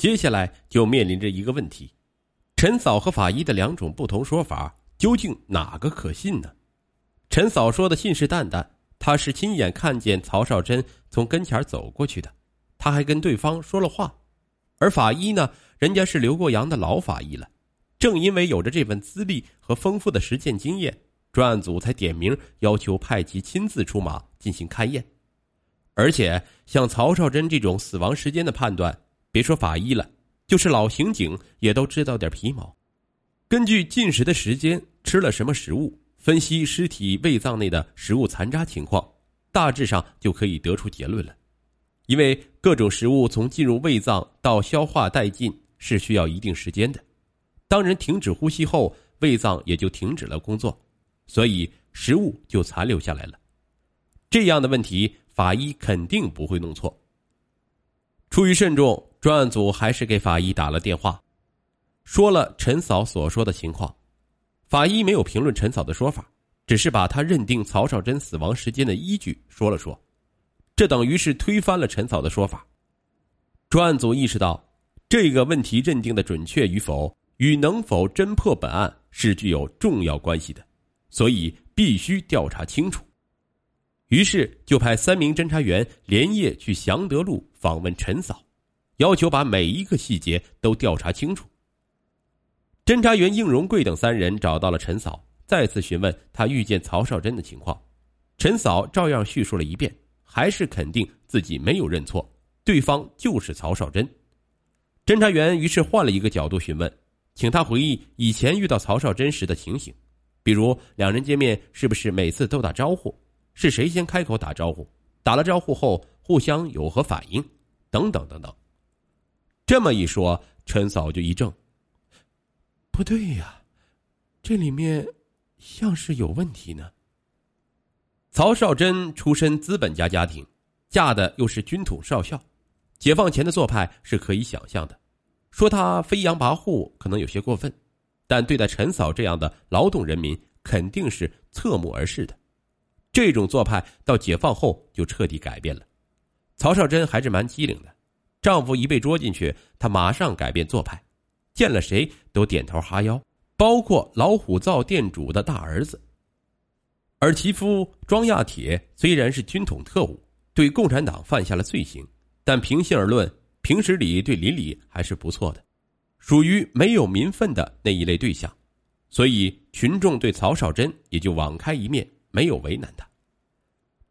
接下来就面临着一个问题：陈嫂和法医的两种不同说法，究竟哪个可信呢？陈嫂说的信誓旦旦，她是亲眼看见曹少珍从跟前走过去的，她还跟对方说了话。而法医呢，人家是留过洋的老法医了，正因为有着这份资历和丰富的实践经验，专案组才点名要求派其亲自出马进行勘验。而且像曹少珍这种死亡时间的判断，别说法医了，就是老刑警也都知道点皮毛。根据进食的时间、吃了什么食物，分析尸体胃脏内的食物残渣情况，大致上就可以得出结论了。因为各种食物从进入胃脏到消化殆尽是需要一定时间的，当人停止呼吸后，胃脏也就停止了工作，所以食物就残留下来了。这样的问题，法医肯定不会弄错。出于慎重，专案组还是给法医打了电话，说了陈嫂所说的情况。法医没有评论陈嫂的说法，只是把他认定曹少珍死亡时间的依据说了说。这等于是推翻了陈嫂的说法。专案组意识到，这个问题认定的准确与否，与能否侦破本案是具有重要关系的，所以必须调查清楚。于是就派三名侦查员连夜去祥德路访问陈嫂，要求把每一个细节都调查清楚。侦查员应荣贵等三人找到了陈嫂，再次询问他遇见曹少珍的情况，陈嫂照样叙述了一遍。还是肯定自己没有认错，对方就是曹少珍。侦查员于是换了一个角度询问，请他回忆以前遇到曹少珍时的情形，比如两人见面是不是每次都打招呼，是谁先开口打招呼，打了招呼后互相有何反应，等等等等。这么一说，陈嫂就一怔：“不对呀，这里面像是有问题呢。”曹少珍出身资本家家庭，嫁的又是军统少校，解放前的做派是可以想象的。说他飞扬跋扈可能有些过分，但对待陈嫂这样的劳动人民，肯定是侧目而视的。这种做派到解放后就彻底改变了。曹少珍还是蛮机灵的，丈夫一被捉进去，她马上改变做派，见了谁都点头哈腰，包括老虎灶店主的大儿子。而其夫庄亚铁虽然是军统特务，对共产党犯下了罪行，但平心而论，平时里对邻里还是不错的，属于没有民愤的那一类对象，所以群众对曹少珍也就网开一面，没有为难他。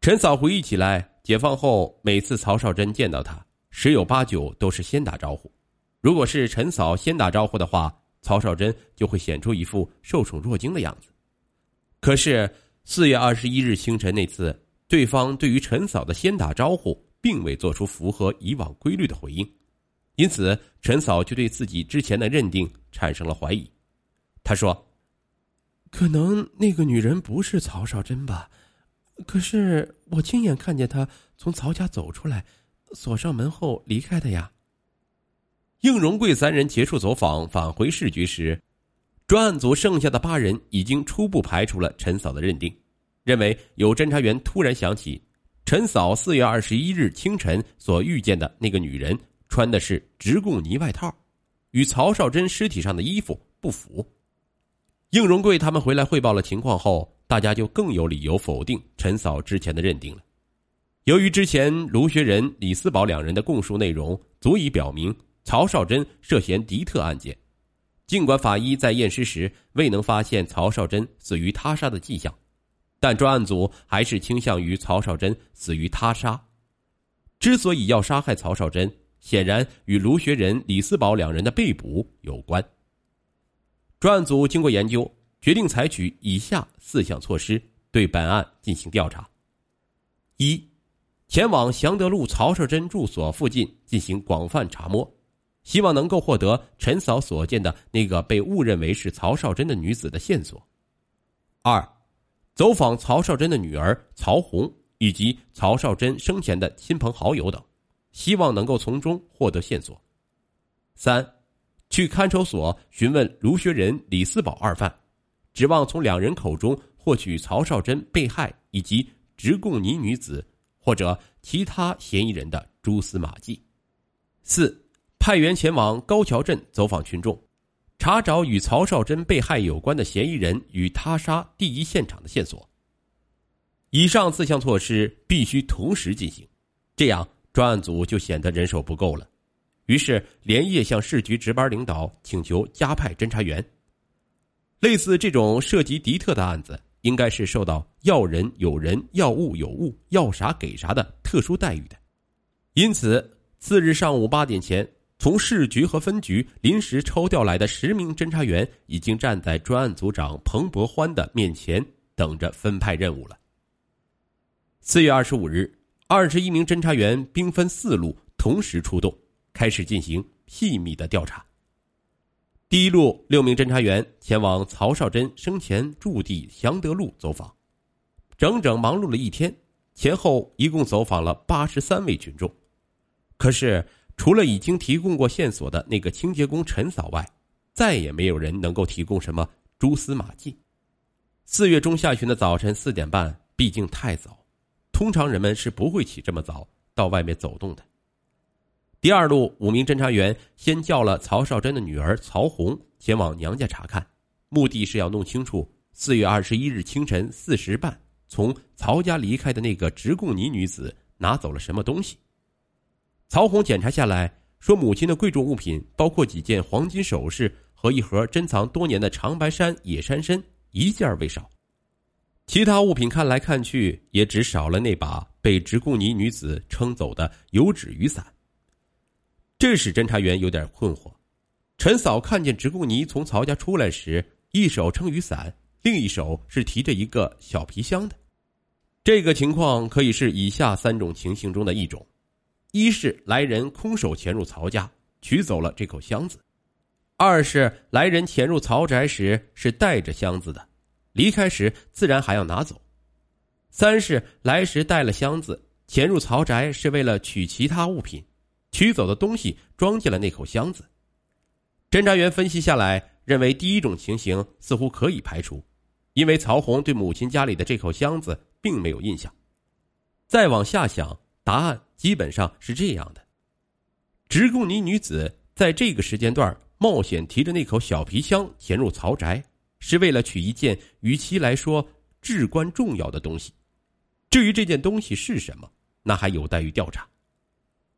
陈嫂回忆起来，解放后每次曹少珍见到他，十有八九都是先打招呼，如果是陈嫂先打招呼的话，曹少珍就会显出一副受宠若惊的样子。可是。四月二十一日清晨那次，对方对于陈嫂的先打招呼，并未做出符合以往规律的回应，因此陈嫂就对自己之前的认定产生了怀疑。他说：“可能那个女人不是曹少珍吧？可是我亲眼看见她从曹家走出来，锁上门后离开的呀。”应荣贵三人结束走访，返回市局时。专案组剩下的八人已经初步排除了陈嫂的认定，认为有侦查员突然想起，陈嫂四月二十一日清晨所遇见的那个女人穿的是直贡呢外套，与曹少珍尸体上的衣服不符。应荣贵他们回来汇报了情况后，大家就更有理由否定陈嫂之前的认定了。由于之前卢学仁、李思宝两人的供述内容足以表明曹少珍涉嫌敌特案件。尽管法医在验尸时未能发现曹少珍死于他杀的迹象，但专案组还是倾向于曹少珍死于他杀。之所以要杀害曹少珍，显然与卢学仁、李思宝两人的被捕有关。专案组经过研究，决定采取以下四项措施对本案进行调查：一、前往祥德路曹少珍住所附近进行广泛查摸。希望能够获得陈嫂所见的那个被误认为是曹少珍的女子的线索。二，走访曹少珍的女儿曹红以及曹少珍生前的亲朋好友等，希望能够从中获得线索。三，去看守所询问卢学仁、李思宝二犯，指望从两人口中获取曹少珍被害以及直供尼女子或者其他嫌疑人的蛛丝马迹。四。派员前往高桥镇走访群众，查找与曹少珍被害有关的嫌疑人与他杀第一现场的线索。以上四项措施必须同时进行，这样专案组就显得人手不够了。于是连夜向市局值班领导请求加派侦查员。类似这种涉及敌特的案子，应该是受到要人有人，要物有物，要啥给啥的特殊待遇的。因此，次日上午八点前，从市局和分局临时抽调来的十名侦查员已经站在专案组长彭博欢的面前，等着分派任务了。四月二十五日，二十一名侦查员兵分四路，同时出动，开始进行细密的调查。第一路六名侦查员前往曹少珍生前驻地祥德路走访，整整忙碌了一天，前后一共走访了八十三位群众。可是，除了已经提供过线索的那个清洁工陈嫂外，再也没有人能够提供什么蛛丝马迹。四月中下旬的早晨四点半，毕竟太早，通常人们是不会起这么早到外面走动的。第二路五名侦查员先叫了曹少珍的女儿曹红前往娘家查看，目的是要弄清楚四月二十一日清晨四时半从曹家离开的那个直贡尼女子拿走了什么东西。曹红检查下来说，母亲的贵重物品包括几件黄金首饰和一盒珍藏多年的长白山野山参，一件未少。其他物品看来看去，也只少了那把被直贡尼女子撑走的油纸雨伞。这使侦查员有点困惑。陈嫂看见直贡尼从曹家出来时，一手撑雨伞，另一手是提着一个小皮箱的。这个情况可以是以下三种情形中的一种：一是来人空手潜入曹家，取走了这口箱子；二是来人潜入曹宅时是带着箱子的，离开时自然还要拿走；三是来时带了箱子，潜入曹宅是为了取其他物品。取走的东西装进了那口箱子。侦查员分析下来，认为第一种情形似乎可以排除，因为曹红对母亲家里的这口箱子并没有印象。再往下想，答案基本上是这样的：直贡尼女子在这个时间段冒险提着那口小皮箱潜入曹宅，是为了取一件与其来说至关重要的东西。至于这件东西是什么，那还有待于调查。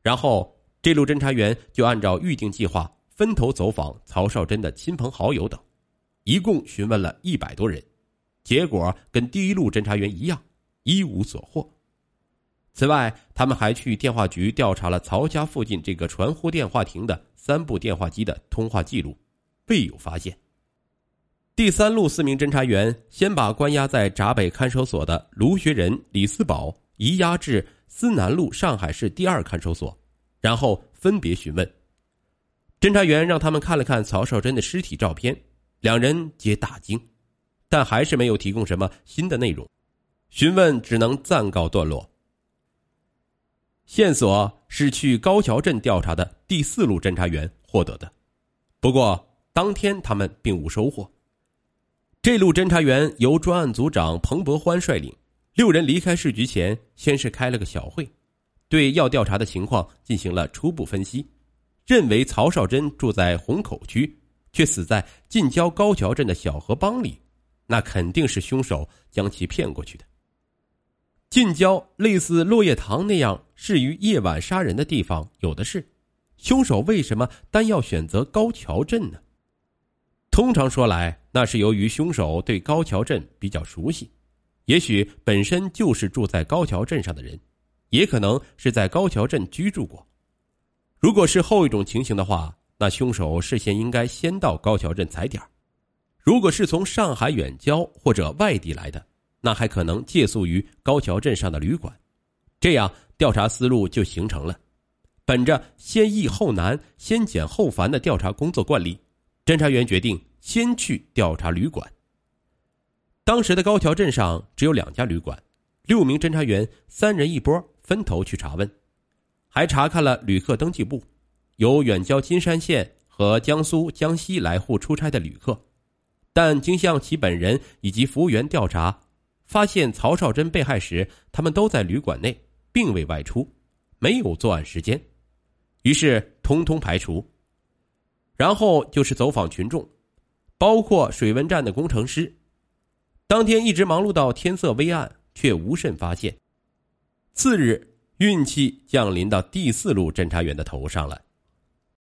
然后。这路侦查员就按照预定计划分头走访曹少珍的亲朋好友等，一共询问了一百多人，结果跟第一路侦查员一样，一无所获。此外，他们还去电话局调查了曹家附近这个传呼电话亭的三部电话机的通话记录，未有发现。第三路四名侦查员先把关押在闸北看守所的卢学仁、李思宝移押至思南路上海市第二看守所。然后分别询问，侦查员让他们看了看曹少珍的尸体照片，两人皆大惊，但还是没有提供什么新的内容，询问只能暂告段落。线索是去高桥镇调查的第四路侦查员获得的，不过当天他们并无收获。这路侦查员由专案组长彭博欢率领，六人离开市局前，先是开了个小会。对要调查的情况进行了初步分析，认为曹少珍住在虹口区，却死在近郊高桥镇的小河浜里，那肯定是凶手将其骗过去的。近郊类似落叶塘那样适于夜晚杀人的地方有的是，凶手为什么单要选择高桥镇呢？通常说来，那是由于凶手对高桥镇比较熟悉，也许本身就是住在高桥镇上的人。也可能是在高桥镇居住过。如果是后一种情形的话，那凶手事先应该先到高桥镇踩点如果是从上海远郊或者外地来的，那还可能借宿于高桥镇上的旅馆。这样调查思路就形成了。本着先易后难、先简后繁的调查工作惯例，侦查员决定先去调查旅馆。当时的高桥镇上只有两家旅馆，六名侦查员三人一波。分头去查问，还查看了旅客登记簿，有远郊金山县和江苏江西来沪出差的旅客，但经向其本人以及服务员调查发现曹少珍被害时，他们都在旅馆内，并未外出，没有作案时间，于是通通排除，然后就是走访群众，包括水文站的工程师。当天一直忙碌到天色微暗，却无甚发现。次日运气降临到第四路侦察员的头上了。